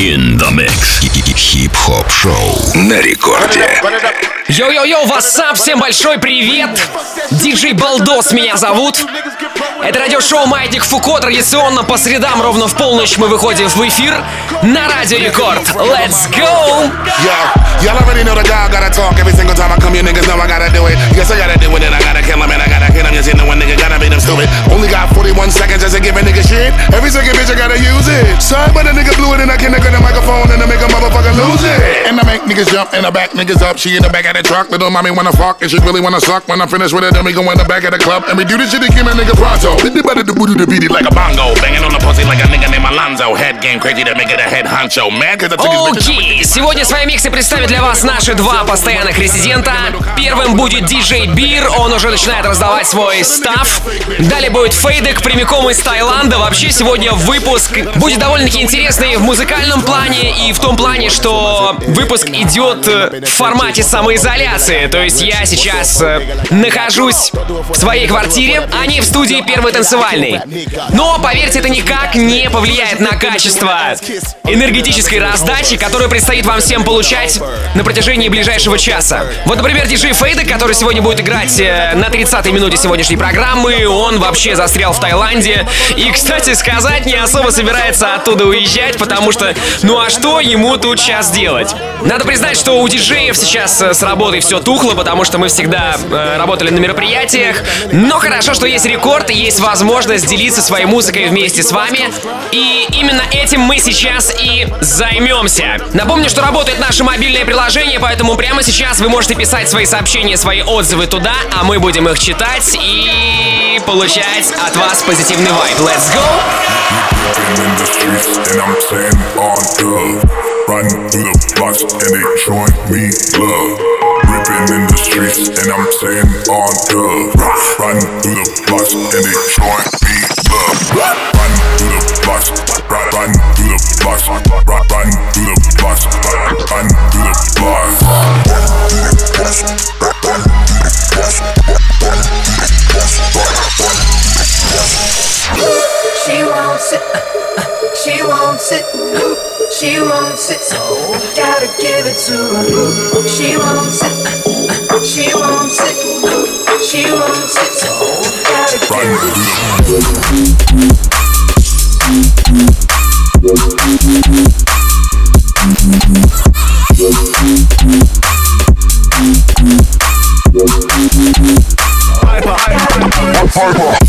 In the mix. Хип-хоп шоу на рекорде. Йоу-йоу-йоу, вассап, всем большой привет! Диджей Балдос меня зовут. Это радиошоу «Маятник Фуко». Традиционно по средам ровно в полночь мы выходим в эфир на Радио Рекорд. Let's go! Y'all already know the dog gotta talk every single time I come here, niggas know I gotta do it. Yes, I gotta do it, and I gotta kill him, and I gotta hit him. Yes, you know a nigga gotta beat him stupid. Only got 41 seconds just to give a nigga shit. Every second bitch, I gotta use it. Sorry, but a nigga blew it, and I can't at the microphone, and I make a motherfucker lose it. And I make niggas jump, and I back niggas up. She in the back of the truck, little mommy wanna fuck, and she really wanna suck. When I finish with it, then we go in the back of the club, and we do this shit to give a nigga pronto. Hit the butt the booty to beat it like a bongo. Banging on the pussy like a nigga named Alonzo. Head game crazy to make it a head honcho. Mad cause I took his bitches. Сегодня свои миксы представят для вас наши два постоянных резидента. Первым будет диджей Бир, он уже начинает раздавать свой став. Далее будет Фейдек прямиком из Таиланда. Вообще сегодня выпуск будет довольно-таки интересный в музыкальном плане и в том плане, что выпуск идет э, в формате самоизоляции. То есть я сейчас э, нахожусь в своей квартире, а не в студии первой танцевальной. Но, поверьте, это никак не повлияет на качество энергетической раздачи, которую предстоит вам всем получать на протяжении ближайшего часа. Вот, например, диджей Фейда, который сегодня будет играть э, на 30-й минуте сегодняшней программы, он вообще застрял в Таиланде. И, кстати сказать, не особо собирается оттуда уезжать, потому что, ну а что ему тут сейчас делать? Надо признать, что у диджеев сейчас э, с работой все тухло, потому что мы всегда э, работали на мероприятиях. Но хорошо, что есть рекорд и есть возможность делиться своей музыкой вместе с вами. И именно этим мы сейчас и займемся. Напомню, что работает наше мобильное приложение, поэтому прямо сейчас вы можете писать свои сообщения, свои отзывы туда, а мы будем их читать и получать от вас позитивный вайб. Let's go! dub. Riding through the blocks and they showing me love. Ripping in the streets and I'm saying on dub. Riding through the blocks and they showing me love. Riding through the blocks, riding through the blocks, riding through the blocks, riding through the blocks. She wants it, she wants it, she wants it, so gotta give it to her. She wants it, she wants it, she wants it, so gotta give Riding it. through the riding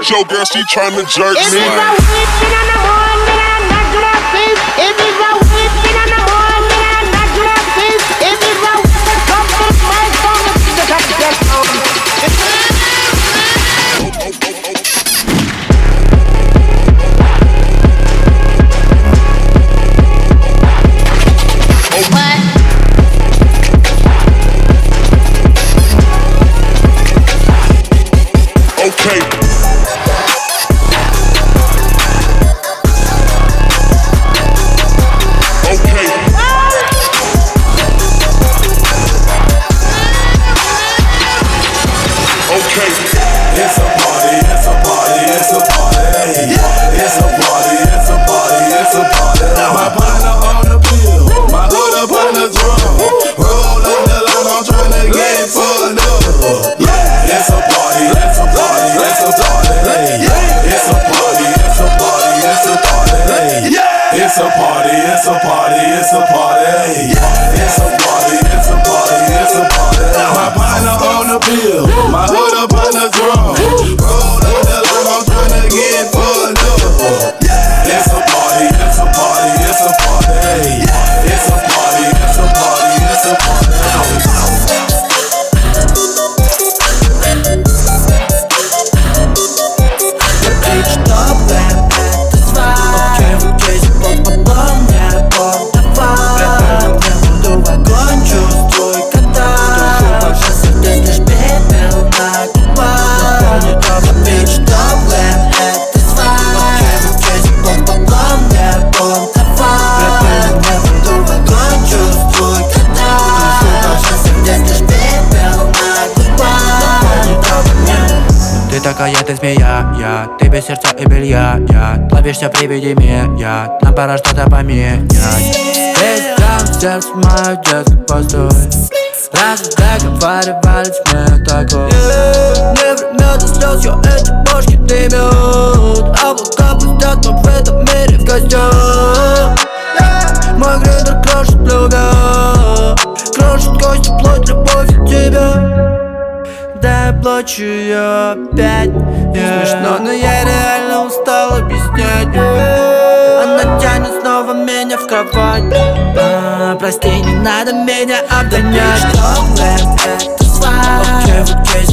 with your girl, she tryna jerk me. Я Ловишься при виде меня Нам пора что-то поменять. Весь там сердце мое детский постой. Раньше договаривались мне такое Не время до слез, я эти бошки дымят Облака пустят, но в этом мире в гостях Мой грейдер крошит любя. Крошит кости, плоть, любовь от тебя. Да я плачу ее опять. Yeah. Смешно, но я реально устал yeah. Она тянет снова меня в кровать. А, Прости, не надо меня обгонять. Что время это звать Окей,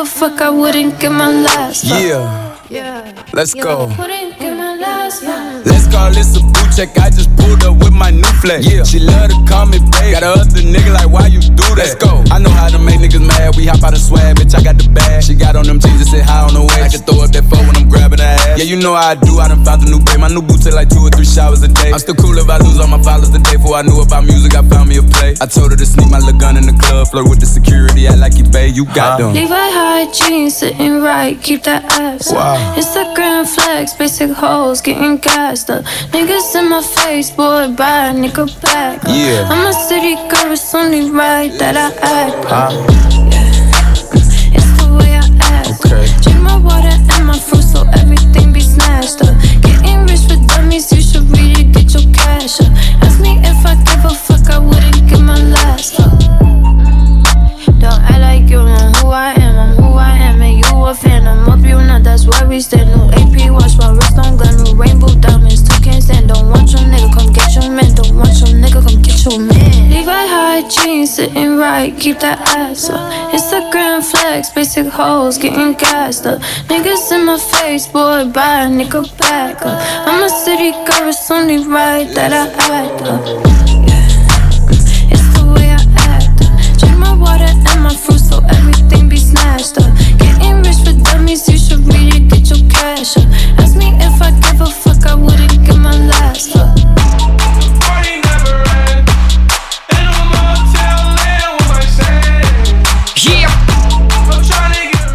a fuck, I wouldn't give my last fuck. Yeah, Yeah. let's Yeah, go. Wouldn't give my last fuck. Let's call this a boot check. I just pulled up with my new flex. Yeah, she love to call me babe. Got a other nigga like, why you do that? Let's go. I know how to make niggas mad. We hop out of swag, bitch. I got the bag. She got on them jeans and sit high on the way. I can throw up that phone when I'm grabbing her ass. Yeah, you know how I do. I done found a new babe. My new boots take like two or three showers a day. I'm still cool if I lose all my followers the day before I knew about music. I found me a play. I told her to sneak my little gun in the club, flirt with the security. I like you, babe. You got them. Levi high jeans, sitting right, keep that ass Wow. up. Instagram flex, basic hoes, getting gassed up. Niggas in my face, boy, buy a nigga back up. Yeah. I'm a city girl, it's only right that I act up. Huh? It's the way I act Okay. Drink my water and my fruit so everything be snatched up. Getting rich for dummies, you should read it, get your cash up. Ask me if I give a fuck, I wouldn't give my last fuck. Mm. Don't act like you know who I am, I'm who I am, and you a fan. I'm up, you not, that's why we stand. New AP watch, my wrist on gun, new rainbow diamonds, two can't stand. Don't want your nigga, come get your man. Don't want your nigga, come get your man. Levi high jeans, sitting right, keep that ass up. Instagram flex, basic hoes, getting gassed up. Niggas in my face, boy, buy a nigga back up. I'm a city girl, it's only right that I act up. Yeah. Cash up. Ask me if I give a fuck, I wouldn't give my last fuck.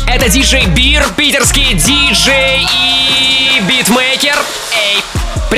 Это диджей Бир, питерский диджей и битмейкер.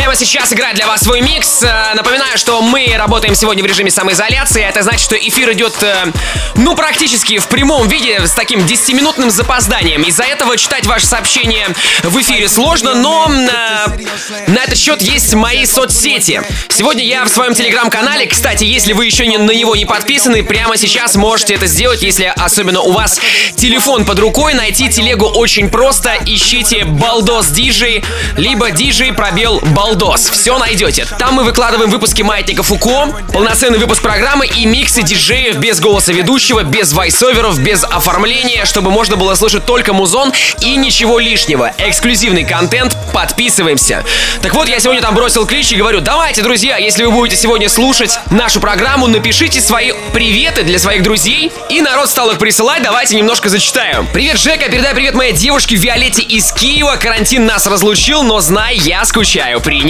Прямо сейчас играть для вас свой микс. Э, Напоминаю, что мы работаем сегодня в режиме самоизоляции. Это значит, что эфир идет, э, ну, практически в прямом виде с таким 10-минутным запозданием. Из-за этого читать ваши сообщения в эфире сложно, но э, на этот счет есть мои соцсети. Сегодня я в своем телеграм-канале, кстати, если вы еще не, на него не подписаны, прямо сейчас можете это сделать, если особенно у вас телефон под рукой. Найти телегу очень просто. Ищите Балдос Диджей, либо Диджей пробел Балдос. Все найдете. Там мы выкладываем выпуски Маятника Фуко, полноценный выпуск программы и миксы диджеев без голоса ведущего, без вайсоверов, без оформления, чтобы можно было слышать только музон и ничего лишнего. Эксклюзивный контент. Подписываемся. Так вот, я сегодня там бросил клич и говорю, давайте, друзья, если вы будете сегодня слушать нашу программу, напишите свои приветы для своих друзей. И народ стал их присылать, давайте немножко зачитаю. Привет, Жека, передай привет моей девушке Виолетте из Киева. Карантин нас разлучил, но знай, я скучаю. Принято.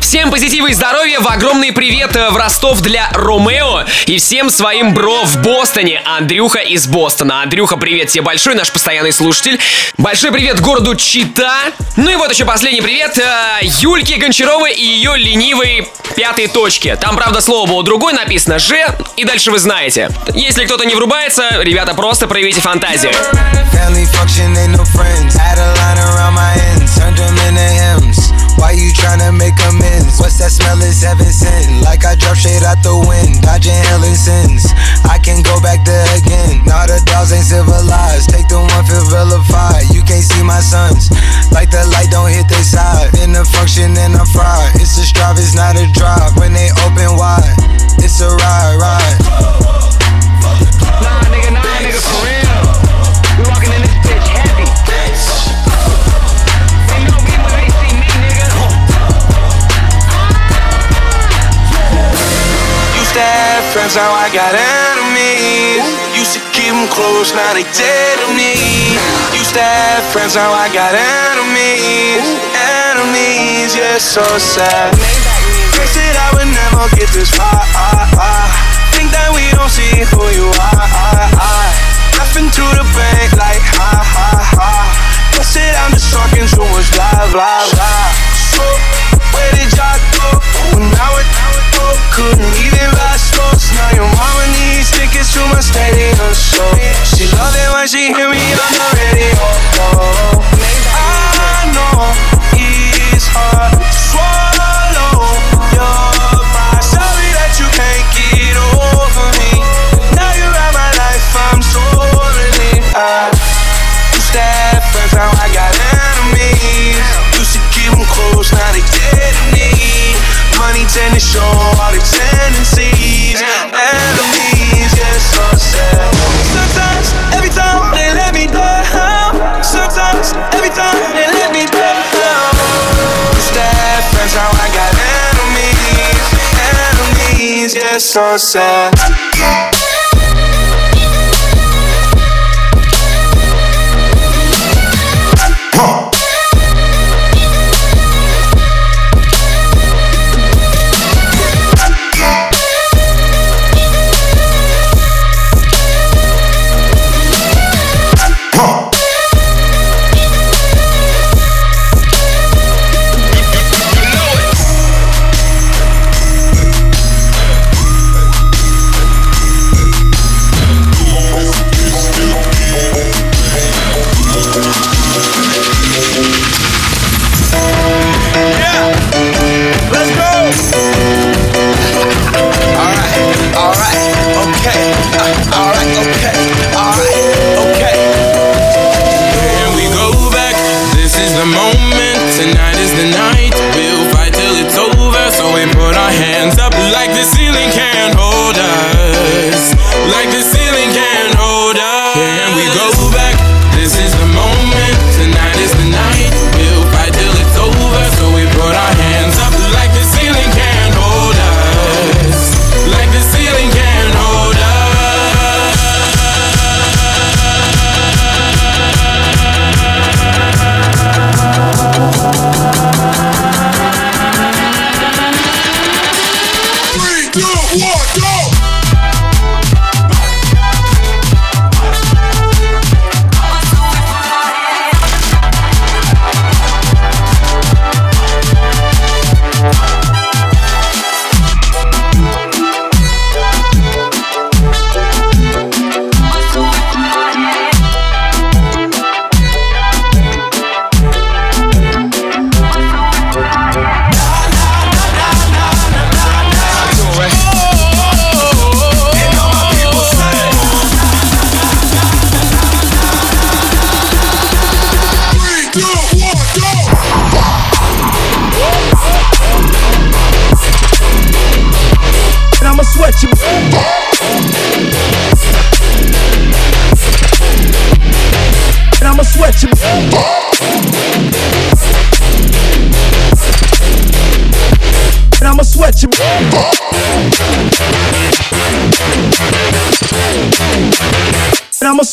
Всем позитива и здоровья. В огромный привет э, в Ростов для Ромео. И всем своим бро в Бостоне. Андрюха из Бостона. Андрюха, привет тебе большой, наш постоянный слушатель. Большой привет городу Чита. Ну и вот еще последний привет э, Юльке Гончаровой и ее ленивой пятой точке. Там, правда, слово было другое написано «Ж», и дальше вы знаете. Если кто-то не врубается, ребята, просто проявите фантазию. Family function, ain't no friends. Had a line around my ends, turned them into hymns. Why you tryna make amends? What's that smell is heaven sent? Like I drop shade out the wind, dodging hell and sins. I can go back there again. Now the dogs ain't civilized. Take the one fifth vilified. You can't see my sons. Like the light don't hit their side. In the function and I'm fried. It's a strive, it's not a drive. When they open wide, it's a ride, ride. Nah, nigga, nah, nigga, for real. We walking in Have friends, now I got enemies. Used to keep them close, now they dead to me. Used to have friends, now I got enemies. Enemies, yeah, so sad. They said I would never get this far. Think that we don't see who you are. Laughing to the bank like ha ha ha. They said I'm just talking too much blah blah blah. So where did y'all go? When I would go, couldn't even buy sports. Now your mama needs tickets to my stadium show. She love it when she hear me on the radio. I know it's hard to swallow your so sad.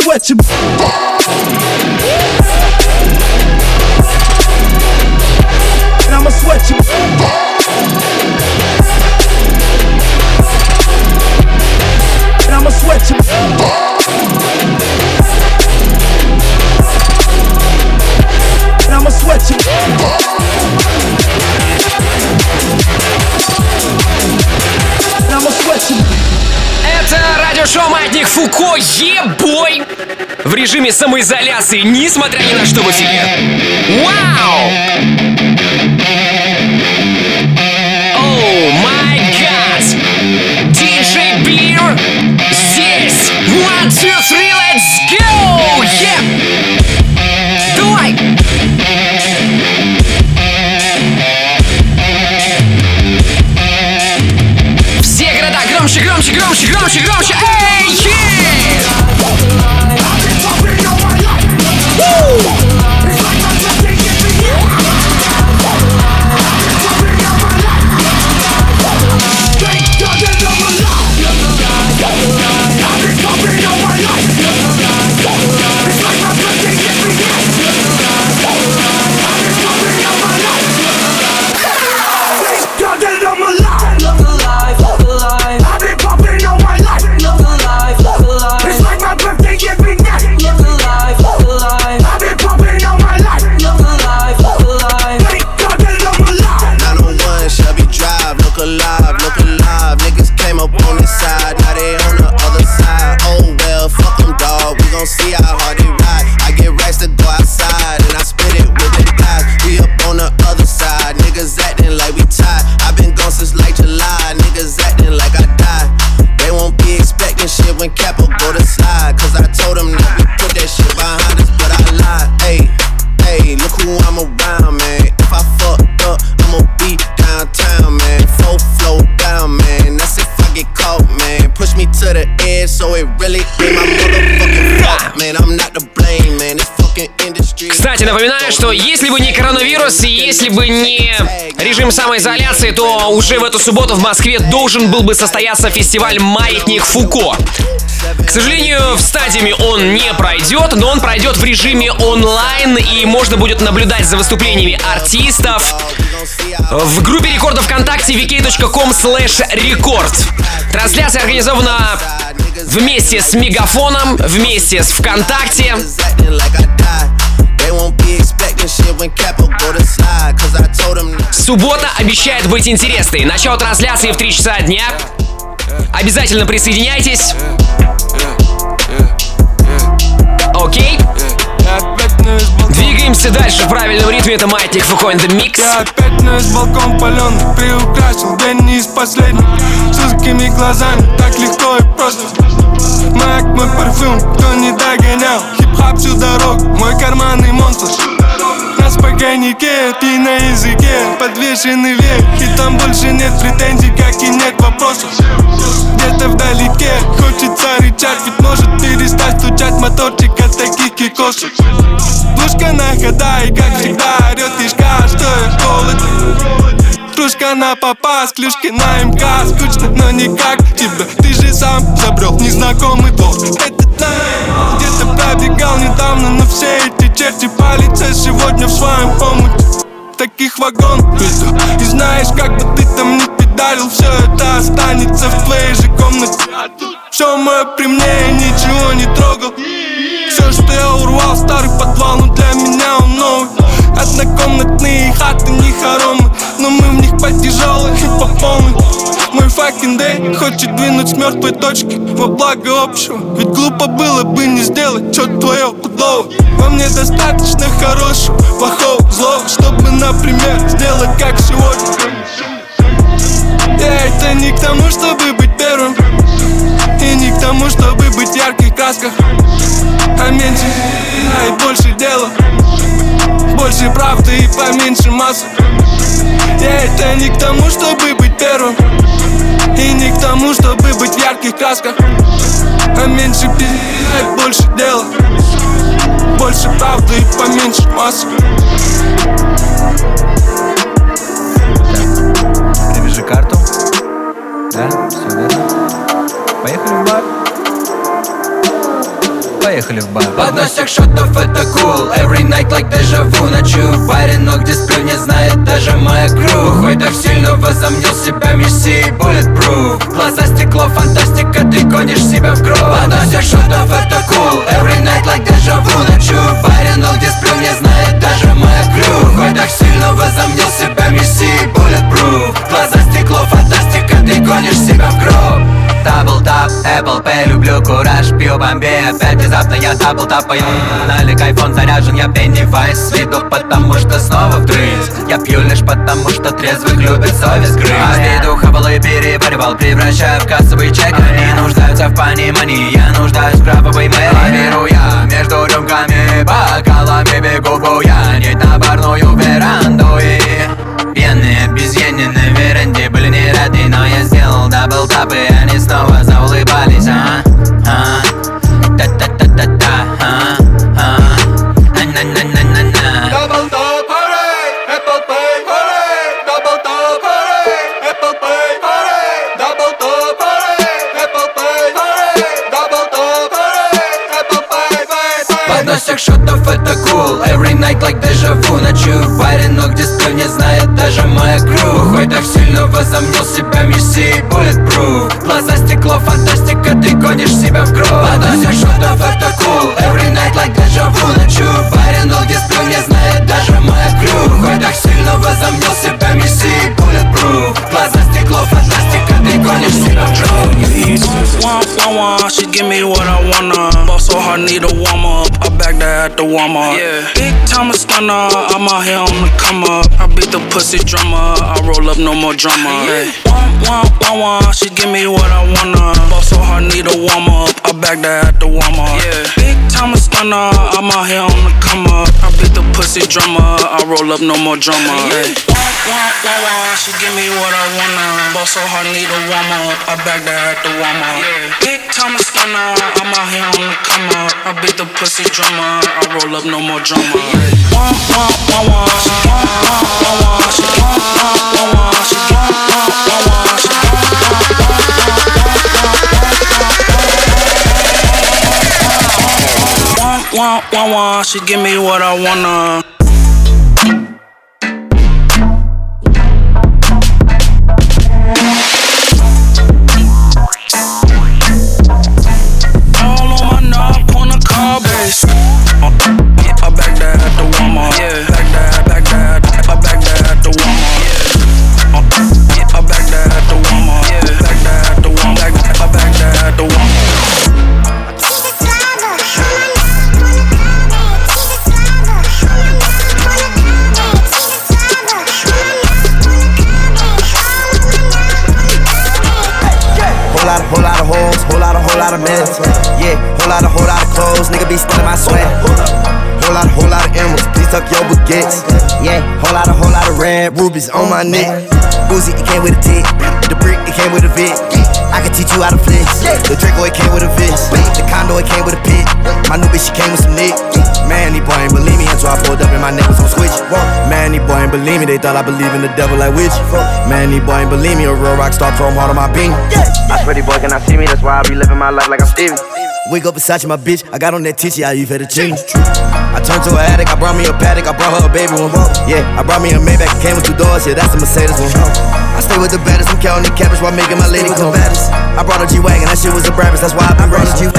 Sweat you. Режиме самоизоляции, несмотря ни на что в эфире. Вау! О май гад! Диджей Бир здесь! One, two, three, Что если бы не коронавирус и если бы не режим самоизоляции, то уже в эту субботу в Москве должен был бы состояться фестиваль «Маятник Фуко». К сожалению, в стадиуме он не пройдет, но он пройдет в режиме онлайн, и можно будет наблюдать за выступлениями артистов в группе рекордов ВКонтакте vk.com slash record. Трансляция организована вместе с Мегафоном, вместе с ВКонтакте. Суббота обещает быть интересной. Начало трансляции в 3 часа дня. Обязательно присоединяйтесь. Окей. Двигаемся дальше в правильном ритме. Это Маятник Фуко the Mix. Я опять на балкон паленый Приукрасил день не из последних С узкими глазами Так легко и просто Маяк мой парфюм Кто не догонял Хип-хап всю дорогу Мой карманный монстр На спокойнике Ты на языке. Подвешенный век И там больше нет претензий Как и нет вопросов. Где-то вдалеке Хочется рычать Ведь может перестать стучать моторчик От таких кикосов Пушка на хода и как всегда орет кишка, что я голоден Кружка на попас, клюшки на МК. Скучно, но никак тебя Ты же сам забрел незнакомый двор Этот найм где-то пробегал недавно Но все эти черти по лице сегодня в своем омуте Таких вагон И знаешь, как бы ты там не педалил Все это останется в твоей же комнате. Все мое при мне, я ничего не трогал. Все, что я урвал, старый подвал, но для меня он новый Однокомнатные хаты не хоромы Но мы в них по тяжелой и по полной. Мой fucking day хочет двинуть с мертвой точки Во благо общего. Ведь глупо было бы не сделать что твое худого Во мне достаточно хорошего, плохого, злого Чтобы, например, сделать как сегодня. Я это не к тому, чтобы быть первым. И не к тому, чтобы быть в ярких красках А меньше, а и больше дела больше правды и поменьше массы. Я это не к тому, чтобы быть первым. И не к тому, чтобы быть в ярких красках. А меньше пи***й, больше дела. Больше правды и поменьше массы. Карту. Да, все верно. Поехали в бар. Подносик шотов это cool Every night like дежавю Ночую в баре, но где сплю не знает даже моя кру Хоть так сильно возомнил себя мессией Bulletproof. Глаза стекло, фантастика, ты гонишь себя в гроб Подносик шотов это cool Every night like дежавю Ночую в баре, но где сплю не знает даже моя кру Хоть так сильно возомнил себя мессией Bulletproof. Глаза стекло, фантастика, ты гонишь себя в гроб Double тап, Apple Pay, люблю кураж, пью бомбей Опять внезапно я дабл тапаю Налик айфон заряжен, я Pennywise с виду Потому что снова в дрынс Я пью лишь потому, что трезвых любит совесть грызть. А виду хавалы переваривал, превращаю в кассовый чек. Они нуждаются в понимании, я нуждаюсь в правовой мэри Лавирую я между рюмками, бокалами бегу буянить На барную веранду. И Пьяные обезьяны на веранде были не рады Но я сделал дабл тап и они снова заулыбались, а? а? Та-та-та-та-та, а? а? А-на-на-на-на-на Double top hooray, Apple Pay hooray, double top hooray, Apple Pay double top hooray, Apple Pay double top hooray, Apple Pay Pay Pay. Подносик шотов это cool. Every night like дежаву Ночую в баре, но где сплю не знает даже моя кру Хоть так сильно возомнил себя мессией Bulletproof. Глаза стекло, фантастика, ты гонишь себя в гроб Подносик шотов это I'm out here on the come up. I beat the pussy drummer, I roll up no more drama. Yeah. One, one, one, she give me what I wanna. Ball so hard, need a warm up. I back that at the warm up. Yeah. Big time a stunner, I'm out here on the come up. I beat the pussy drummer, I roll up no more drama. Yeah. She give me what I wanna. Ball so hard, need a warm up. I back that at the warm up. Big time a stunner, I'm out here on the come up. I beat the pussy drummer, I roll up no more one, she one, one, one, one, she one, one, one, one, one, one, one, she give me what I wanna. All on my knob, on the car base. Uh, yeah, I back that at the Walmart. Yeah, men. Yeah, whole lot of, whole lot of clothes, nigga be stealing my sweat. Whole lot whole lot of emeralds, please tuck your baguettes. Yeah, whole lot of, whole lot of red rubies on my neck. Uzi, it came with a tick. The brick, it came with a Vic. I can teach you how to flex. The Draco, it came with a Viz. The condo, it came with a pit. My new bitch, she came with some Nick. Mm. Man, these boy ain't believe me until I pulled up and my neck was on switch. Man, these boy ain't believe me, they thought I believe in the devil like witch. Man, these boy ain't believe me, a real rock star chrome heart on my beam. I swear these boy cannot see me, that's why I be living my life like I'm Steven. Wake up Versace, my bitch. I got on that titty, I you for the change. I turned to an addict, I brought me a paddock, I brought her a baby one. Yeah, I brought me a Maybach, it came with two doors, yeah, that's the Mercedes one. I stay with the baddest, I'm counting the cabbage while making my lady come baddest. I brought a G-Wagon, that shit was a Brabus, that's why I been running G.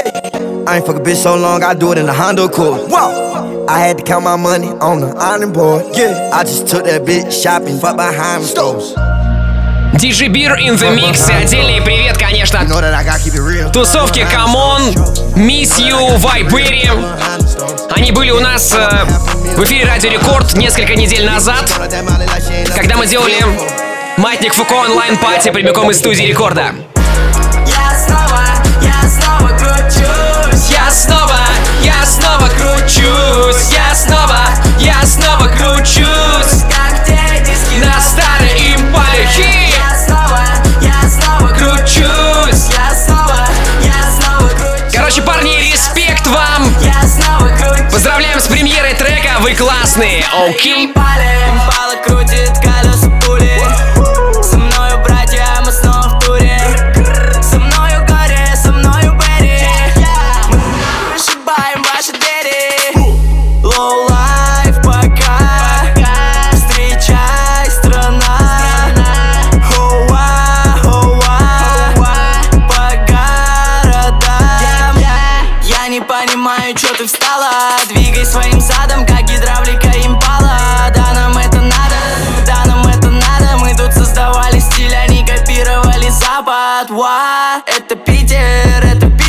I ain't fuck a bitch so long, I do it in a Honda Accord. Wow. I had to count my money on the ironing board. Yeah, I just took that bitch shopping, fuck behind stores. DJ Beer in the Mix. Отдельный привет, конечно, тусовки Come on, Miss You, Вайбери. Они были у нас э, в эфире Радио Рекорд несколько недель назад, когда мы делали Маятник Фуко онлайн party прямиком из студии Рекорда. Я снова, я снова кручусь. Я снова, я снова кручусь. Я снова, я снова кручусь. Как те диски На старой импале! Я снова, я снова Кручусь. Я снова, я снова кручусь. Короче, парни, респект вам. Я снова кручусь. Поздравляем с премьерой трека, вы классные, окей? Импала крутит колеса понимаю, что ты встала. Двигай своим задом, как гидравлика импала. Да, нам это надо, да, нам это надо. Мы тут создавали стиль, они копировали запад. Ва, это Питер, это Питер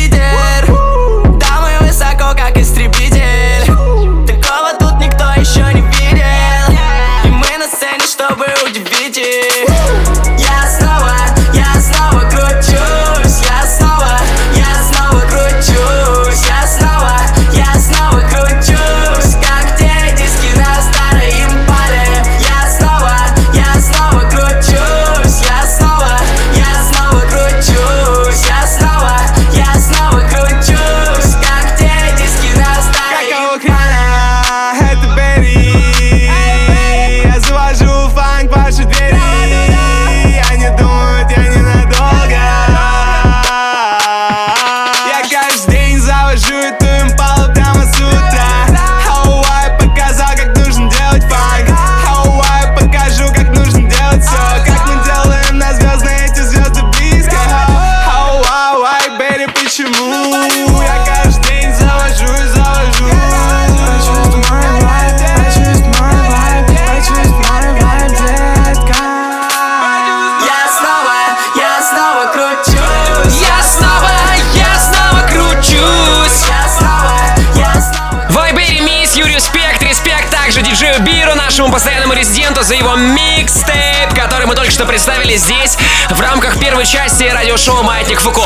нашему постоянному резиденту за его микстейп, который мы только что представили здесь в рамках первой части радиошоу «Маятник Фуко».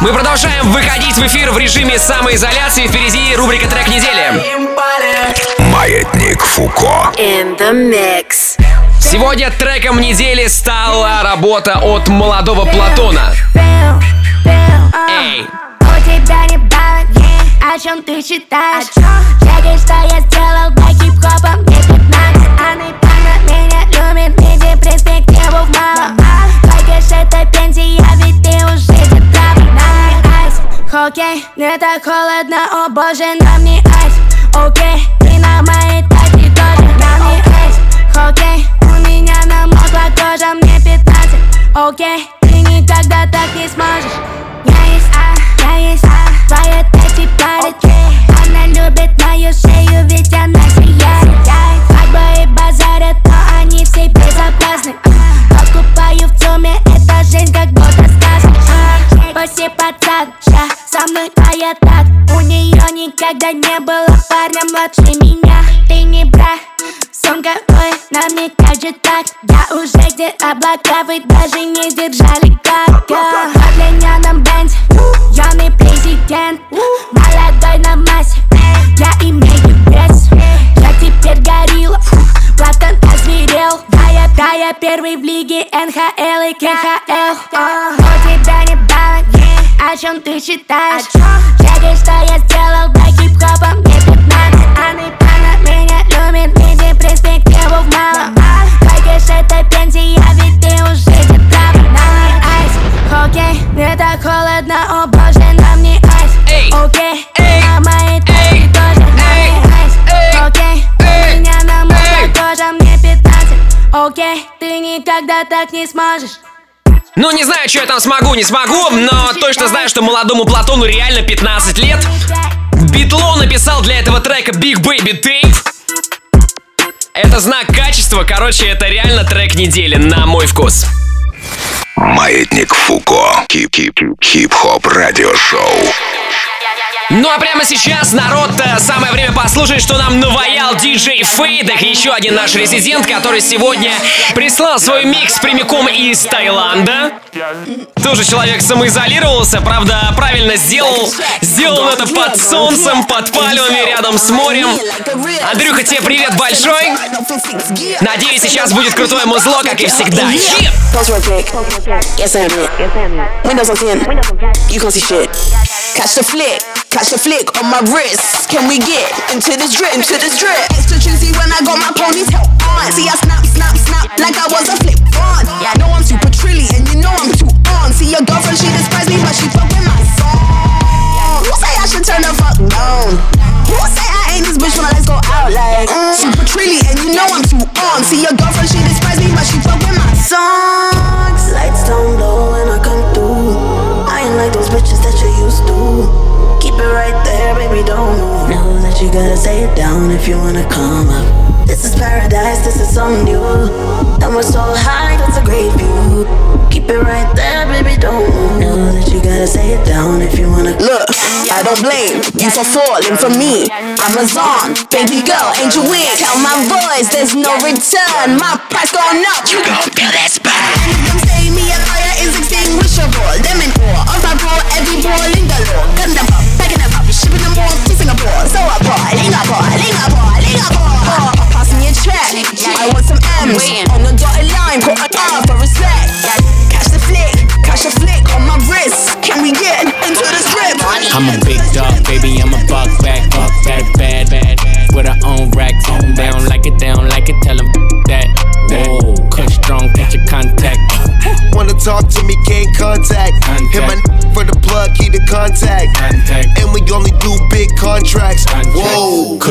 Мы продолжаем выходить в эфир в режиме самоизоляции. Впереди рубрика «Трек недели». Маятник Фуко. In the mix. Сегодня треком недели стала работа от молодого Платона. Эй, У тебя не баланс, о чем ты считаешь? Чекай, что я сделал для хип-хопа Мне 15, а Непана меня любит Види перспективу в Только ж это пенсия, ведь ты уже тетрапа На мне айс, хоккей Не так холодно, о боже, на мне айс Окей, ты на моей тачке тоже На мне айс, хоккей У меня намокла кожа, мне 15 Окей, ты никогда так не сможешь Я есть А, я есть А Твоя тачки парит Она любит мою шею, ведь она сияет жизнь как будто сказка Пусть пацан, ща со мной твоя так. У нее никогда не было парня младше меня. Ты не брат, сумка, ой, на мне как же так. Я уже где облака, вы даже не держали как. В одлиненном бензе, юный президент. Молодой на массе, я имею вес Я теперь горилла, Платон Да я, да первый в лиге НХЛ и КХЛ У тебя не баланс, о чем ты считаешь? Чекай, что я сделал для хип-хопа? Мне 15, а Непана меня любит. Види перспективу в малом ж это пенсия, ведь ты уже мне айс, хоккей Не так холодно, о боже, на мне айс. Окей, на Окей, ты никогда так не сможешь Ну, не знаю, что я там смогу, не смогу, но точно знаю, что молодому Платону реально 15 лет. Битло написал для этого трека Big Baby Tape. Это знак качества, короче, это реально трек недели, на мой вкус. Маятник Фуко. Хип-хип. Хип-хоп радиошоу. Ну а прямо сейчас, народ, э, самое время послушать, что нам наваял диджей Фейдек, еще один наш резидент, который сегодня прислал свой микс прямиком из Таиланда. Тоже человек самоизолировался, правда, правильно сделал. Сделал это под солнцем, под пальмами, рядом с морем. Андрюха, тебе привет большой. Надеюсь, сейчас будет крутое музло, как и всегда. Е! Post right click. Yes, I'm it. Windows on 10. You can't see shit. Catch the flick. Catch the flick on my wrist. Can we get into this drip? Into this drip. Extra juicy when I got my ponytail on. See, I snap, snap, snap like I was a flip on. Yeah, I know I'm super trilly and you know I'm too on. See, your girlfriend, she despise me, but she fuck with my song. Who say I should turn the fuck down? Who say I ain't this bitch when I let's go out like mm, super trilly and you know I'm too on. See, your girlfriend, she despise me, but she fuck with my songs. Lights down low when I come through. I ain't like those bitches that you to. Keep it right gotta say it down if you wanna come up. This is paradise, this is something new. And we're so high, that's a great view. Keep it right there, baby, don't move. Know that you gotta say it down if you wanna. Look, I don't blame you for falling for me. Amazon, baby girl, angel wing. Tell my voice there's no return. My price gone up. You gon' feel that say me a fire is extinguishable. Them in awe of my bro, every ball in galore. Gun them shipping them all to Singapore. So I bought, Singapore, Singapore, Singapore. Pass me a check. I want some M's on the dotted line. Put an R for respect.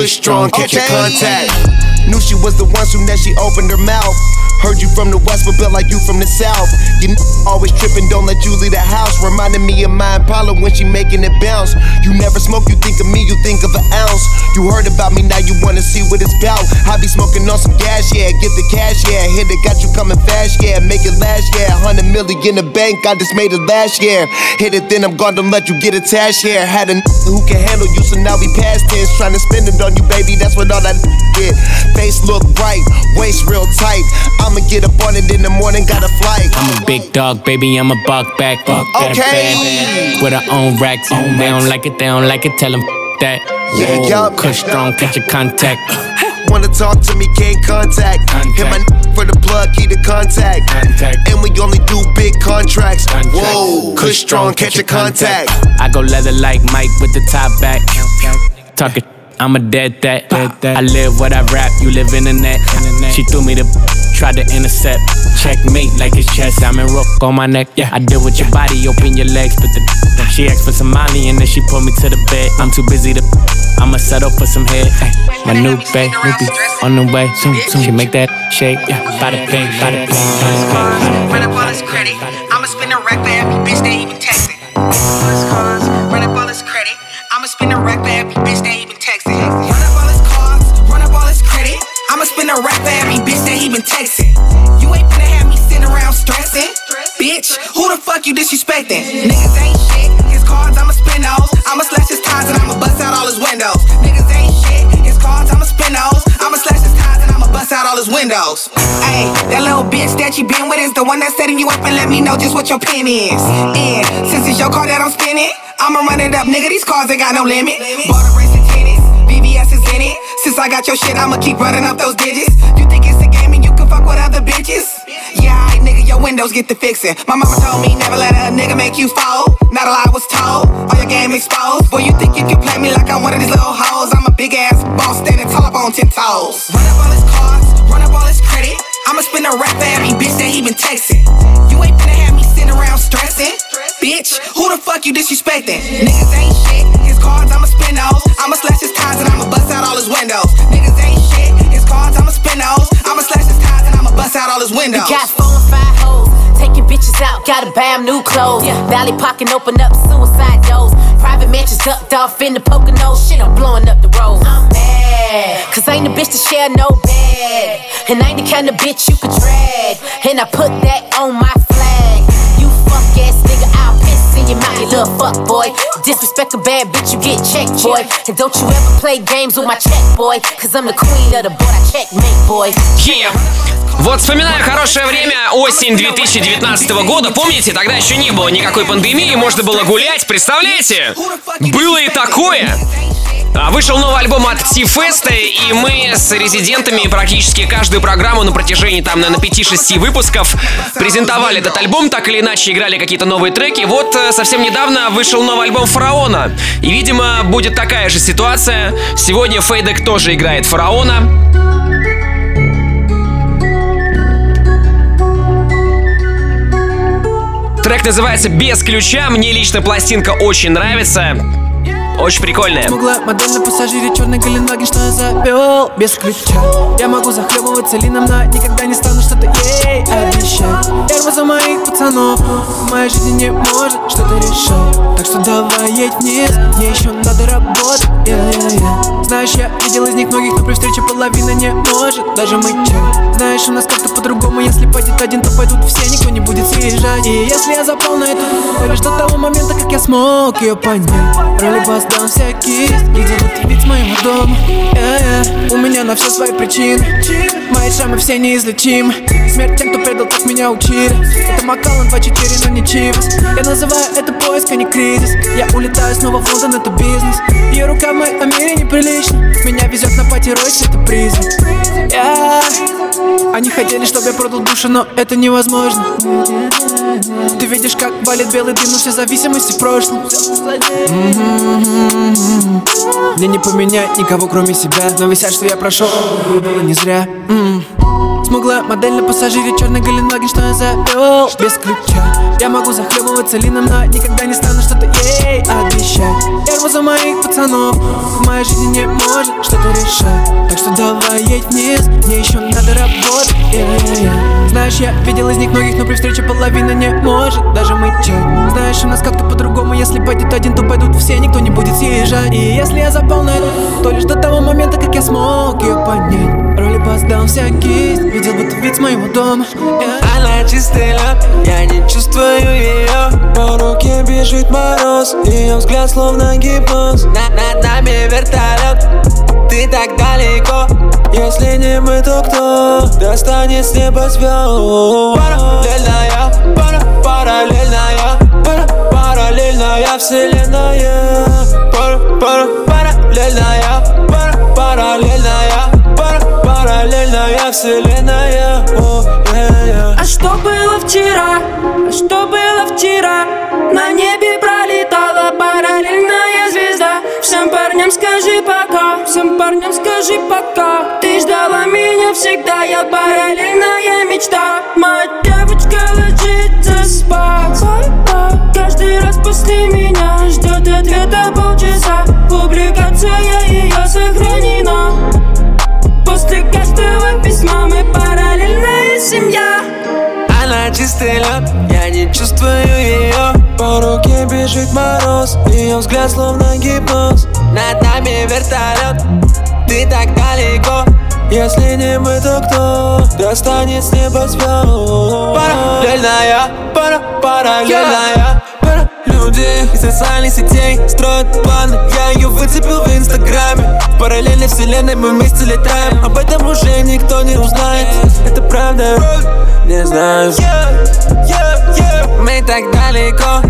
push strong, catch okay. your contact. Knew she was the one soon as she opened her mouth. Heard you from the west, but built like you from the south. You always tripping, don't let you leave the house. Reminding me of my Impala when she making it bounce. You never smoke, you think of me, you think of an ounce. You heard about me, now you wanna see what it's about. I be smoking on some gas, yeah, get the cash, yeah. Hit it, got you coming fast, yeah. Make it last, yeah. Hundred million in the bank, I just made it last year. Hit it, then I'm gone, don't let you get attached yeah. Had a who can handle you, so now we past tense. Trying to spend it on you, baby, that's what all that get. Face look right, waist real tight. I'ma get up on it in the morning, got a flight. I'm a big dog, baby. I'm a buck back, buck back, Okay. bad, with her own racks. They don't like it, they don't like it. Tell them that. Yeah, Whoa, yup. Kush strong, catch your contact. Wanna talk to me, can't contact. Hit my n- for the plug, key to contact. contact. And we only do big contracts. Whoa, Kush strong, catch your contact. I go leather like Mike with the top back. Talking, I'm a dead that. Dead that. I live what I rap, you live in the net. She threw me the tried to intercept. Checkmate like it's chess. I'm in rook on my neck. Yeah, I deal with your body, open your legs, but the she asked for some money and then she put me to the bed. I'm too busy to. I'ma settle for some head. Ay, my new babe, newbie, on the way. Soon, soon she make that shake. Yeah, bada bing, bada bing, bada bing. Run up all this credit. I'ma spend a rack for every bitch they even texting. Plus cars, run up all this credit. I'ma spend a rack for for every bitch they even texting. You ain't finna have me sitting around stressing. Bitch, who the fuck you disrespecting? Niggas ain't shit. His cards, I'ma spend those. I'ma slash his ties and I'ma bust out all his windows. Niggas ain't shit. His cards, I'ma spend those. I'ma slash his ties and I'ma bust out all his windows. Ayy, that little bitch that you been with is the one that's setting you up and let me know just what your pin is. And since it's your car that I'm spinning, I'ma run it up, nigga. These cars ain't got no limit. Bought a race of tennis, Since I got your shit, I'ma keep running up those digits. You think it's a game and you can fuck with other bitches? Yeah, alright, nigga, your windows get the fixing. My mama told me never let a nigga make you fall. Not a lie was told, all your game exposed. Boy, you think if you can play me like I'm one of these little hoes? I'm a big ass boss standing tall on ten toes. Run up all his cars, run up all his. I'ma spin a rap for every bitch that he been texting. You ain't finna have me sitting around stressing. Bitch, who the fuck you disrespecting? Niggas ain't shit. His cards, I'ma spend those. I'ma slash his ties and I'ma bust out all his windows. Niggas ain't shit. His cards, I'ma spend those. I'ma slash his ties and I'ma bust out all his windows. You got four or five hoes, bitches out, gotta buy 'em new clothes. Yeah. Valley pocket open up suicide doors. Private mansions ducked off in the Poconos. Shit, I'm blowing up the road. I'm mad, cause I ain't a bitch to share no bed. And I ain't the kind of bitch you could drag. And I put that on my flag. You fuck ass nigga, I'll piss in your mouth, you little fuck boy. Disrespect a bad bitch, you get checked, boy. And don't you ever play games with my check, boy. Cause I'm the queen of the board, I checkmate, boy. Yeah. Вот вспоминаю хорошее время, осень 2019 года. Помните, тогда еще не было никакой пандемии, можно было гулять, представляете? Было и такое. А Вышел новый альбом от T-Fest, и мы с резидентами практически каждую программу на протяжении там, наверное, 5-6 выпусков презентовали этот альбом, так или иначе играли какие-то новые треки. Вот э, совсем недавно вышел новый альбом Фараона. И, видимо, будет такая же ситуация. Сегодня Фейдек тоже играет Фараона. Трек называется «Без ключа». Мне лично пластинка очень нравится. Очень прикольная. Смуглая модель пассажире, черный Галенваген, что я завел без ключа Я могу захлебываться лином, но никогда не стану что-то ей обещать Первый за моих пацанов. В моей жизни не может что-то решать. Так что давай едь вниз, мне еще надо работать, yeah, yeah, yeah. Знаешь, я половина не может. Даже мычать Знаешь, у нас как-то по-другому. Если пойдет один, то пойдут все. Никто не будет съезжать И если я запал на эту лишь до того момента, как я смог ее понять. Роли бас дам всякий Где ты вид с моего дома? Yeah, У меня на все свои причины. Мои шрамы все неизлечимы. Смерть тем, кто предал, так меня учили. Это Макалан 2-4, но не Чивас. Я называю это поиск, а не кризис. Я улетаю снова в Лондон, это бизнес. Ее рука в моем мире неприлично Меня везет на пати это призм yeah. Они хотели, чтобы я продал душу, но это невозможно. Ты видишь, как валит белый дым, но все зависимости в прошлом Мне не поменять никого, кроме себя. Но висят, что я прошел, было не зря. Смуглая модель на пассажире, черный Галенваген, что я завел Без ключа. Я могу захлебываться лином, но никогда не стану что-то ей обещать. Я за моих пацанов. В моей жизни не может что-то решать. Так что давай едь вниз, мне еще надо работать. Знаешь, я видел из них многих, но при встрече половина не может даже мычать. Знаешь, у нас как-то по-другому, если пойдет один, то пойдут все, никто не будет съезжать. И если я запал на это, то лишь до того момента, как я смог ее понять Роли дам всякий, видел будто вид с моего дома. Yeah. Она чистый лед, я не чувствую ее По руке бежит мороз, ее взгляд словно гипноз. Над нами вертолет, ты так далеко Если не мы, то кто достанет с неба звезд Параллельная, пара, параллельная, пара, параллельная вселенная Пара, пара, параллельная, пара, параллельная, пара, параллельная вселенная О, yeah, yeah. А что было вчера? А что было вчера? На небе пролетала параллельная звезда Всем парням скажи пока, всем парням скажи пока. Ты ждала меня всегда, я параллельная мечта. Моя девочка ложится спать. Каждый раз после меня ждет ответа полчаса. Публикация ее сохранена. После каждого письма мы параллельная семья Она чистый лед, я не чувствую ее По руке бежит мороз, ее взгляд словно гипноз. Над нами вертолет, ты так далеко. Если не мы, то кто? Достанет с неба звезд? Параллельная, пара, параллельная. пара. Люди из социальных сетей строят планы. Я ее выцепил в инстаграме. В параллельной вселенной мы вместе летаем. Об этом уже никто не узнает. Это правда, не знаю Мы так далеко.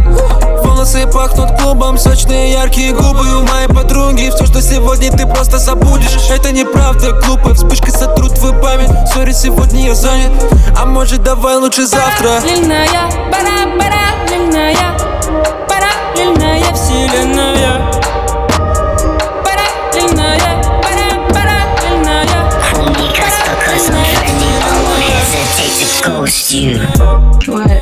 Волосы пахнут клубом, сочные яркие губы у моей подруги. Все, что сегодня ты просто забудешь. Это неправда, глупая вспышка сотрут твою память. Сори, сегодня я занят, а может давай лучше завтра? Параллельная, пара, параллельная Параллельная ghost you. What?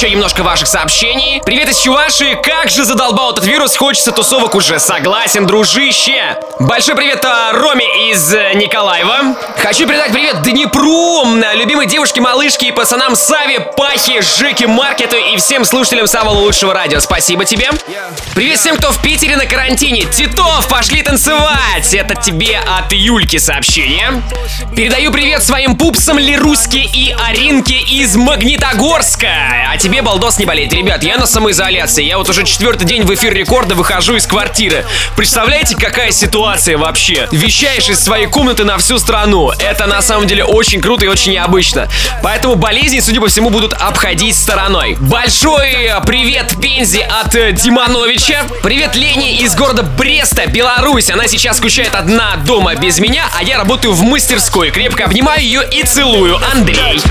Еще немножко ваших сообщений. Привет из Чувашии, как же задолбал этот вирус, хочется тусовок уже, согласен, дружище. Большой привет а, Роме из э, Николаева. Хочу передать привет Днепру, м, любимой девушке, малышке и пацанам Саве, Пахе, Жеке, Маркету и всем слушателям самого лучшего радио. Спасибо тебе. Привет всем, кто в Питере на карантине. Титов, пошли танцевать. Это тебе от Юльки сообщение. Передаю привет своим пупсам Леруське и Аринке из Магнит Магнитогорска. А тебе, балдос, не болеть. Ребят, я на самоизоляции. Я вот уже четвертый день в эфир рекорда выхожу из квартиры. Представляете, какая ситуация вообще? Вещаешь из своей комнаты на всю страну. Это на самом деле очень круто и очень необычно. Поэтому болезни, судя по всему, будут обходить стороной. Большой привет Пензе от э, Димановича. Привет Лене из города Бреста, Беларусь. Она сейчас скучает одна дома без меня, а я работаю в мастерской. Крепко обнимаю ее и целую. Андрей.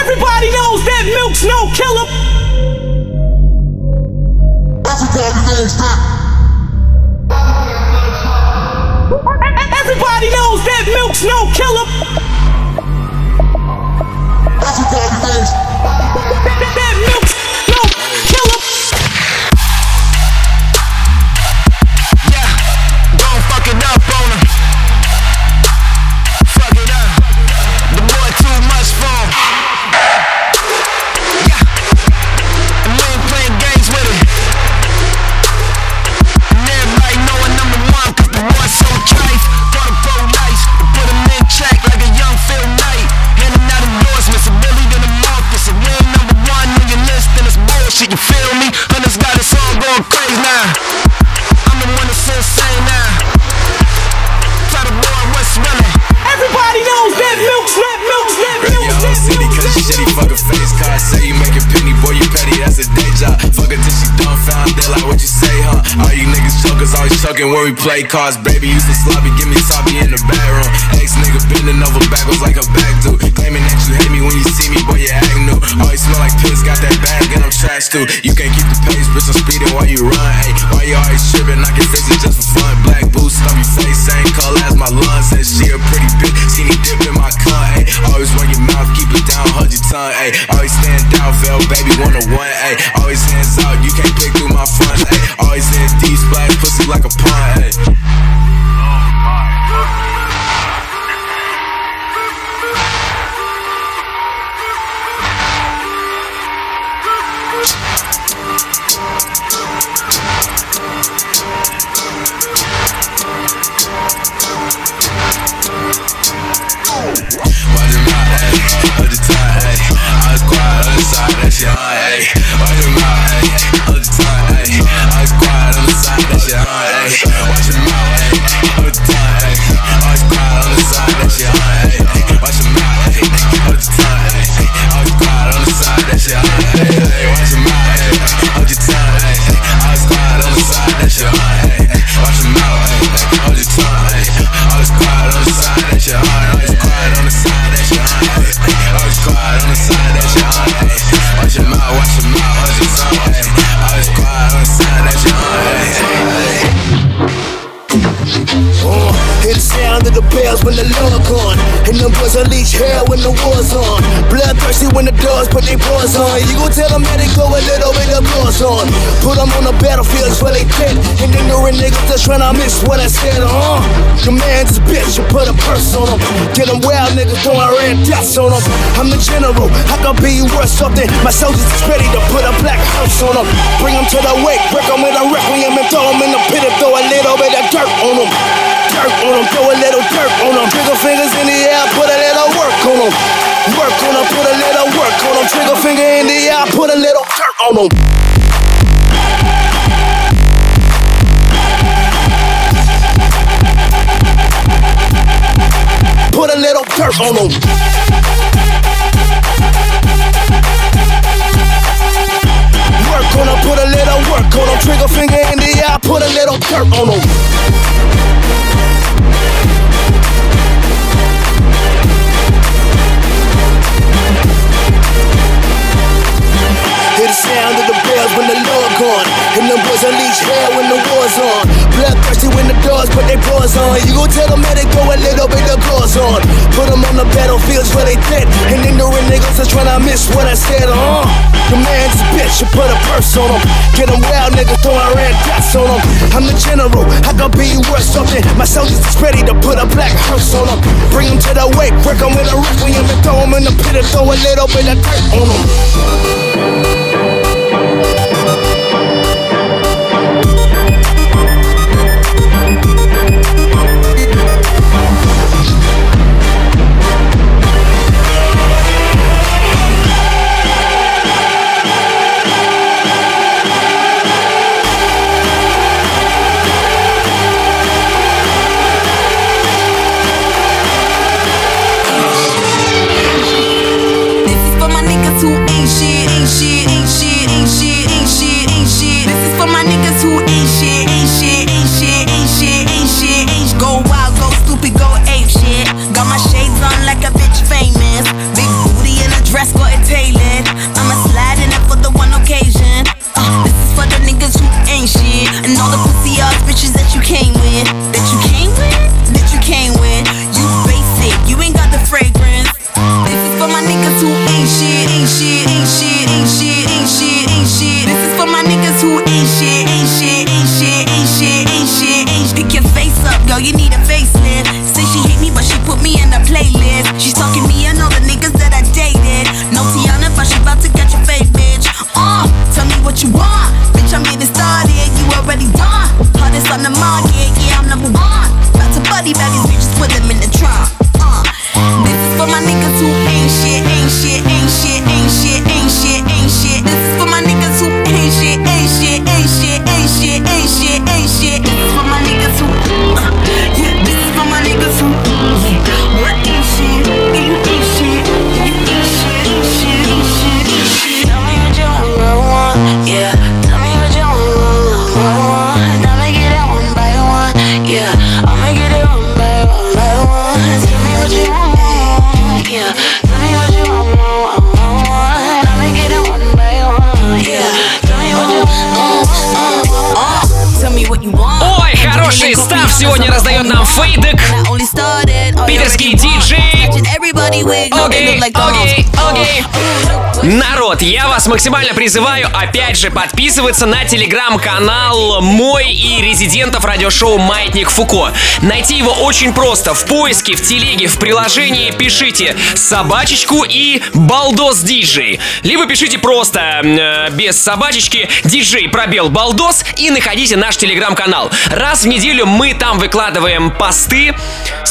Everybody knows that milk's no killer. Everybody knows that milk's no killer. Everybody knows dumbfounded like what you say, huh? All you niggas jokers always chucking when we play cards. Baby used to sloppy, give me toppy in the bedroom Ex nigga bending over backwards like a back dude Claiming that you hate me when you see me, boy you act new. Always smell like piss, got that bag and I'm trash too. You can't keep the pace, bitch I'm speeding while you run. Hey, why you always tripping, I can fix it just for fun. Black boots, stuffy face, same color as my lungs. Said she a pretty bitch, see me dip in my cunt, ayy tongue, ayy. Always stand down, fell, baby, one on one, ayy. Always hands out, you can't pick through my front, ayy. Always in deep splash, pussy like a pond, ayy hell when the war's on. Bloodthirsty when the dogs put their paws on. You gon' tell them that they go a little bit of blows on. Put them on the battlefields where they dead And then ignorant niggas just tryna miss what I said, uh. Command this bitch, you put a purse on them Get them wild niggas throwing red dots on them I'm the general, I can be worth something My soldiers is ready to put a black house on them Bring them to the wake, break them with a requiem And throw them in the pit and throw a little bit of dirt on them Dirt on them, throw a little dirt on them Trigger fingers in the air, put a little work on them Work on them, put a little work on them Trigger finger in the air, put a little dirt on them Put a little dirt on them put a little dirt on them Hear the sound when the Lord gone And them boys unleash hell when the war's on. Bloodthirsty when the dogs put their paws on. You gon' tell them that they go a little bit of claws on. Put them on the battlefields where they dead And ignorant niggas are tryna miss what I said, uh. Command this bitch, you put a purse on them Get them wild niggas throwing red dots on them I'm the general, I can be worth something. My soldiers is ready to put a black house on them Bring them to the wake, break them with a requiem And throw them in the pit and throw a little bit of dirt on them сегодня Народ, я вас максимально призываю опять же подписываться на телеграм-канал мой и резидентов радиошоу «Маятник Фуко». Найти его очень просто. В поиске, в телеге, в приложении пишите собачечку и балдос диджей. Либо пишите просто э, без собачечки диджей пробел балдос и находите наш телеграм-канал. Раз в неделю мы там выкладываем посты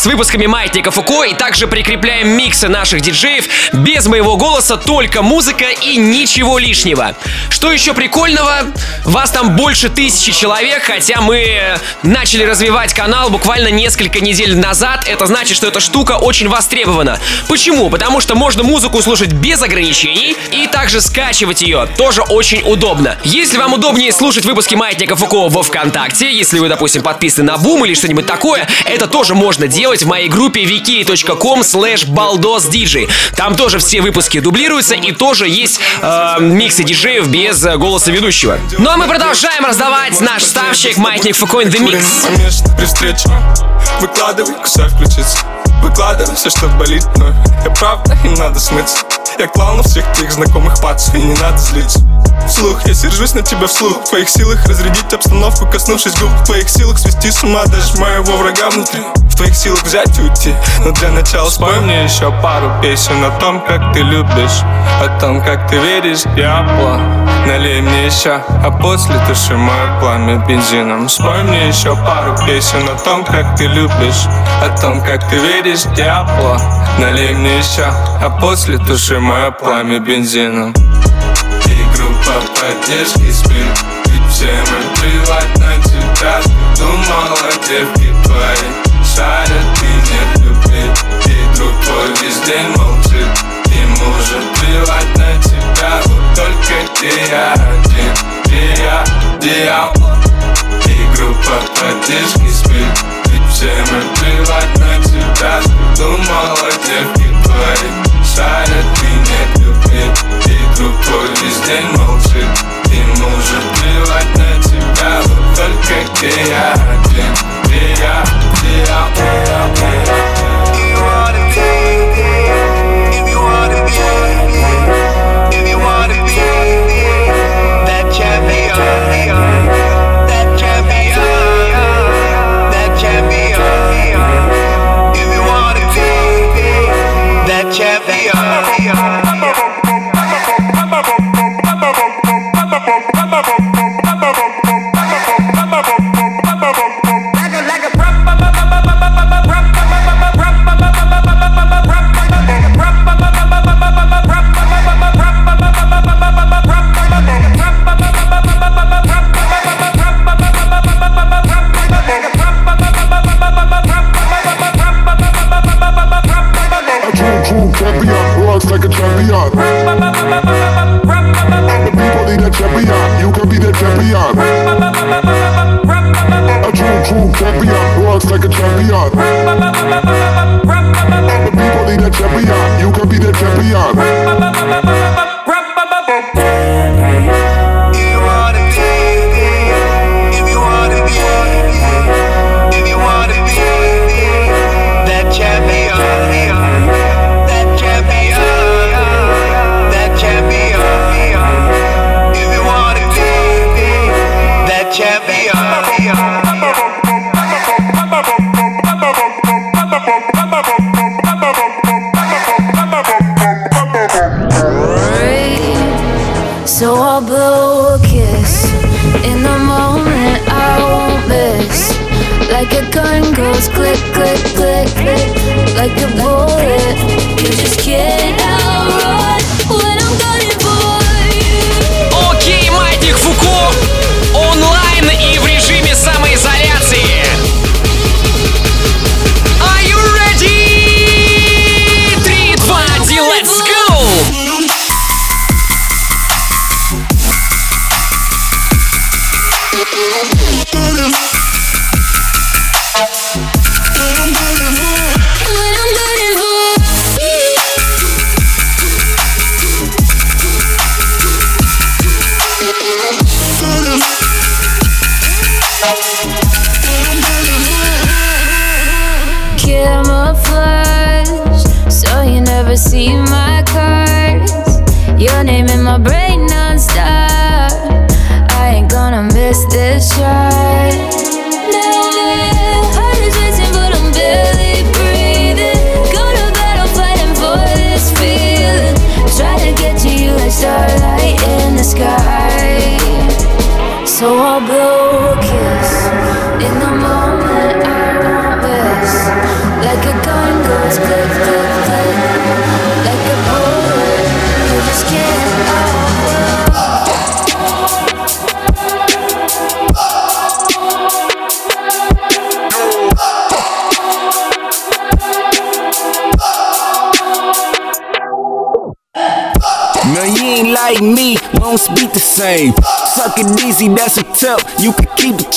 с выпусками Маятника Фуко и также прикрепляем миксы наших диджеев без моего голоса, только музыка и ничего лишнего. Что еще прикольного? Вас там больше тысячи человек, хотя мы начали развивать канал буквально несколько недель назад. Это значит, что эта штука очень востребована. Почему? Потому что можно музыку слушать без ограничений и также скачивать ее. Тоже очень удобно. Если вам удобнее слушать выпуски Маятника Фуко во Вконтакте, если вы, допустим, подписаны на Бум или что-нибудь такое, это тоже можно делать в моей группе wiki.com slash baldosdj. Там тоже все выпуски дублируются и тоже есть э, миксы диджеев без э, голоса ведущего. Ну а мы продолжаем раздавать наш ставщик Маятник Фуко in the Mix. Выкладывай, кусай включиться Выкладывай все, что болит вновь Я правда, не надо смыться Я клал на всех твоих знакомых пацев И не надо злиться Вслух, я сержусь на тебя вслух. В твоих силах разрядить обстановку Коснувшись губ. В твоих силах свести с ума Даже моего врага внутри. В твоих силах взять и уйти. Но для начала спой мне еще пару песен О том, как ты любишь О том, как ты веришь. Диабло Налей мне еще, а после туши мое пламя бензином. Спой мне еще пару песен о том, как ты любишь О том, как ты веришь. Диабло Налей мне еще, а после туши мое пламя бензином И группа поддержки спит. Ведь всем им плевать на тебя. Думала, девки твои шарят и нет любви. И друг твой весь день молчит. Ему же плевать на тебя. Вот только где я один? Где я, где я? И группа поддержки спит. Ведь всем им плевать на тебя. Думала, девки твои шарят и нет любви И твой весь день молчит Ему же плевать на тебя. Вот только где я один? Где я, где я, где я, где я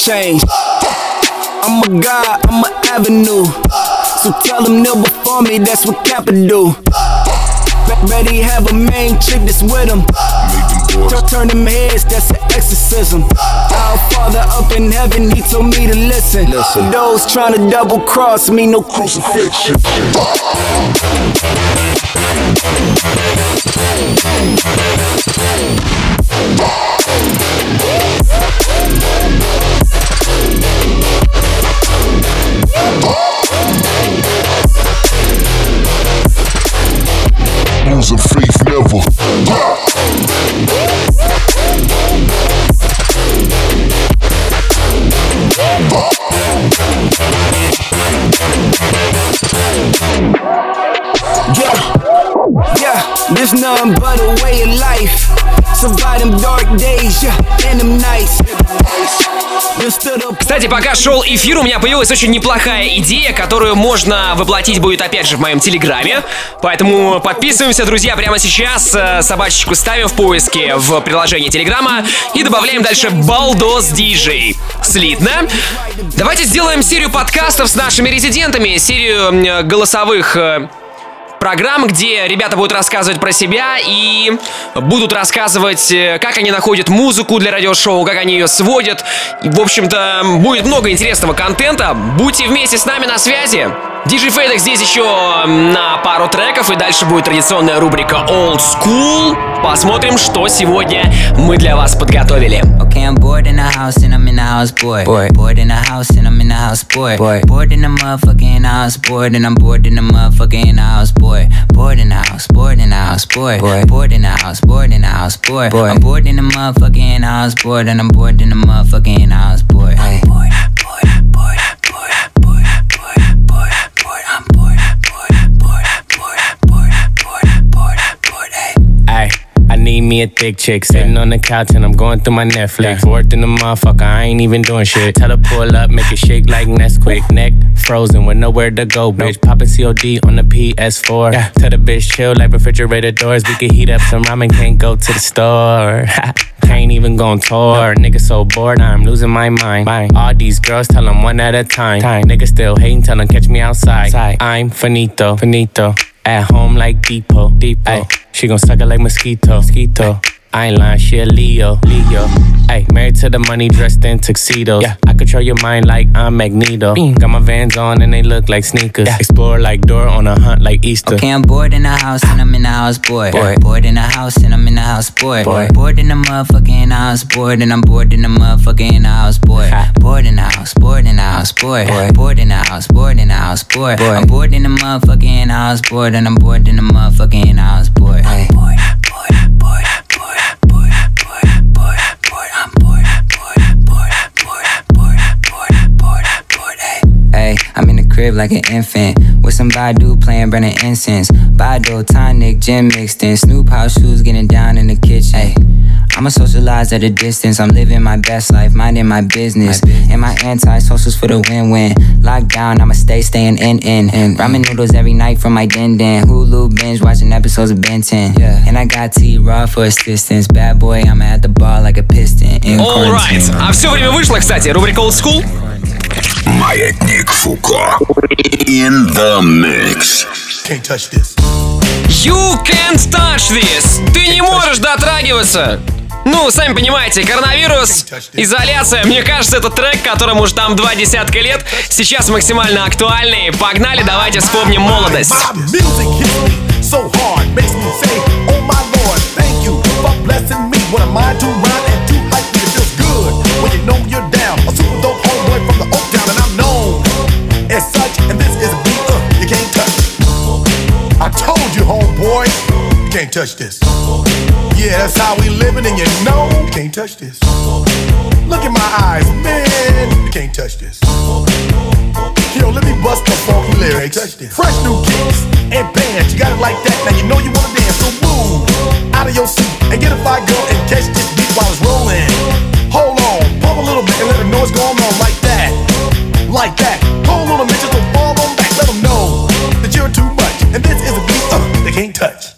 change. I'm a god, I'm an avenue. So tell them kneel before me, that's what Kappa do. Betty have a main chick that's with him. Turn, turn them heads, that's an exorcism. Our Father up in heaven, he told me to listen. Those trying to double cross me, no crucifixion. Пока шел эфир, у меня появилась очень неплохая идея, которую можно воплотить будет опять же в моем телеграме. Поэтому подписываемся, друзья, прямо сейчас. э, Собачечку ставим в поиске в приложении телеграма и добавляем дальше Балдос Диджей. Слитно. Давайте сделаем серию подкастов с нашими резидентами, серию м, голосовых э, программ, где ребята будут рассказывать про себя и будут рассказывать, э, как они находят музыку для радиошоу, как они ее сводят. В общем-то, будет много интересного контента. Будьте вместе с нами на связи. Диджей Фейдек здесь еще на пару треков, и дальше будет традиционная рубрика Old School. Посмотрим, что сегодня мы для вас подготовили. Okay, I'm bored in the house and I'm in the house, boy. Bored, bored in the house and I'm in the house, boy. Bored, bored in the motherfucking house, bored and I'm bored in the motherfucking house, boy. Bored in the house, bored in the house, boy. Bored, bored in the house, bored in the house, boy. Boy, I'm bored in the motherfucking house, bored and I'm bored in the motherfucking house, boy. Hey. Bored, bored, need me a thick chick sitting on the couch and I'm going through my Netflix. Fourth in the motherfucker, I ain't even doing shit. Tell her pull up, make it shake like Nesquik. Neck frozen with nowhere to go, bitch. Popping COD on the PS4. Yeah. Tell the bitch chill like refrigerator doors. We can heat up some ramen, can't go to the store. Can't even go on tour. Nigga so bored, I'm losing my mind. All these girls tell them one at a time. Nigga still hating, tell them catch me outside. I'm finito, finito. At home like Depot, Depot. She gon' suck it like mosquito, mosquito. I ain't lying, she a Leo, Leo. Ay, married to the money, dressed in tuxedos. Yeah, I control your mind like I'm Magneto. Got my Vans on and they look like sneakers. Yeah. Explore like Dora on a hunt like Easter. Okay, I'm bored in the house and I'm in the house, boy. Bored. Bored in the house and I'm in the house, boy. Boy. Bored in the motherfucking house, bored and I'm bored in the motherfucking house, boy. Bored in the house, bored in the house, boy. Bored in the house, bored in the house, boy. I'm bored in the motherfucking house, bored and I'm bored in the motherfucking house, boy. I'm bored, bored, bored, bored, I'm in the crib like an infant with some Badu playing burning incense. Badu, tonic, gin mixed in. Snoop house shoes getting down in the kitchen. Hey, I'ma socialize at a distance. I'm living my best life, minding my business. And my anti-socials for the win-win. Lockdown, I'ma stay staying in in. And ramen noodles every night from my den den. Hulu binge watching episodes of Ben 10. Yeah. And I got T Raw for assistance. Bad boy, I'm at the bar like a piston. In Alright. quarantine. А все время вышло, кстати, рубрика Old School. Маятник Фуко. In the mix. Can't touch this. You can't touch this. Ты не можешь дотрагиваться. Ну, сами понимаете, коронавирус, изоляция. Мне кажется, это трек, которому уже там два десятка лет, сейчас максимально актуальный. Погнали, давайте вспомним молодость. me touch this. Yeah, that's how we living, and you know you can't touch this. Look in my eyes, man, you can't touch this. Yo, let me bust the funky lyrics. Touch this. Fresh new kicks and bands, you got it like that. Now you know you wanna dance, so move out of your seat and get a fire girl and catch this beat while it's rolling. Hold on, pump a little bit and let know what's going on like that, like that. Hold on a minute, just don't fall on back. Let them know that you're too much, and this is a beat uh, they can't touch.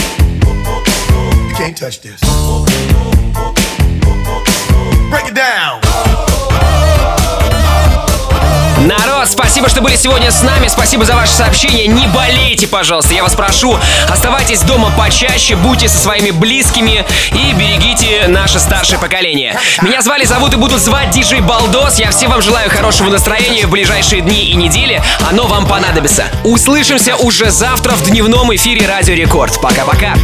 Can't touch this. Break it down. Народ, спасибо, что были сегодня с нами. Спасибо за ваши сообщения. Не болейте, пожалуйста. Я вас прошу, оставайтесь дома почаще, будьте со своими близкими и берегите наше старшее поколение. Меня звали, зовут и будут звать Диджей Балдос. Я всем вам желаю хорошего настроения в ближайшие дни и недели. Оно вам понадобится. Услышимся уже завтра в дневном эфире Радио Рекорд. Пока-пока.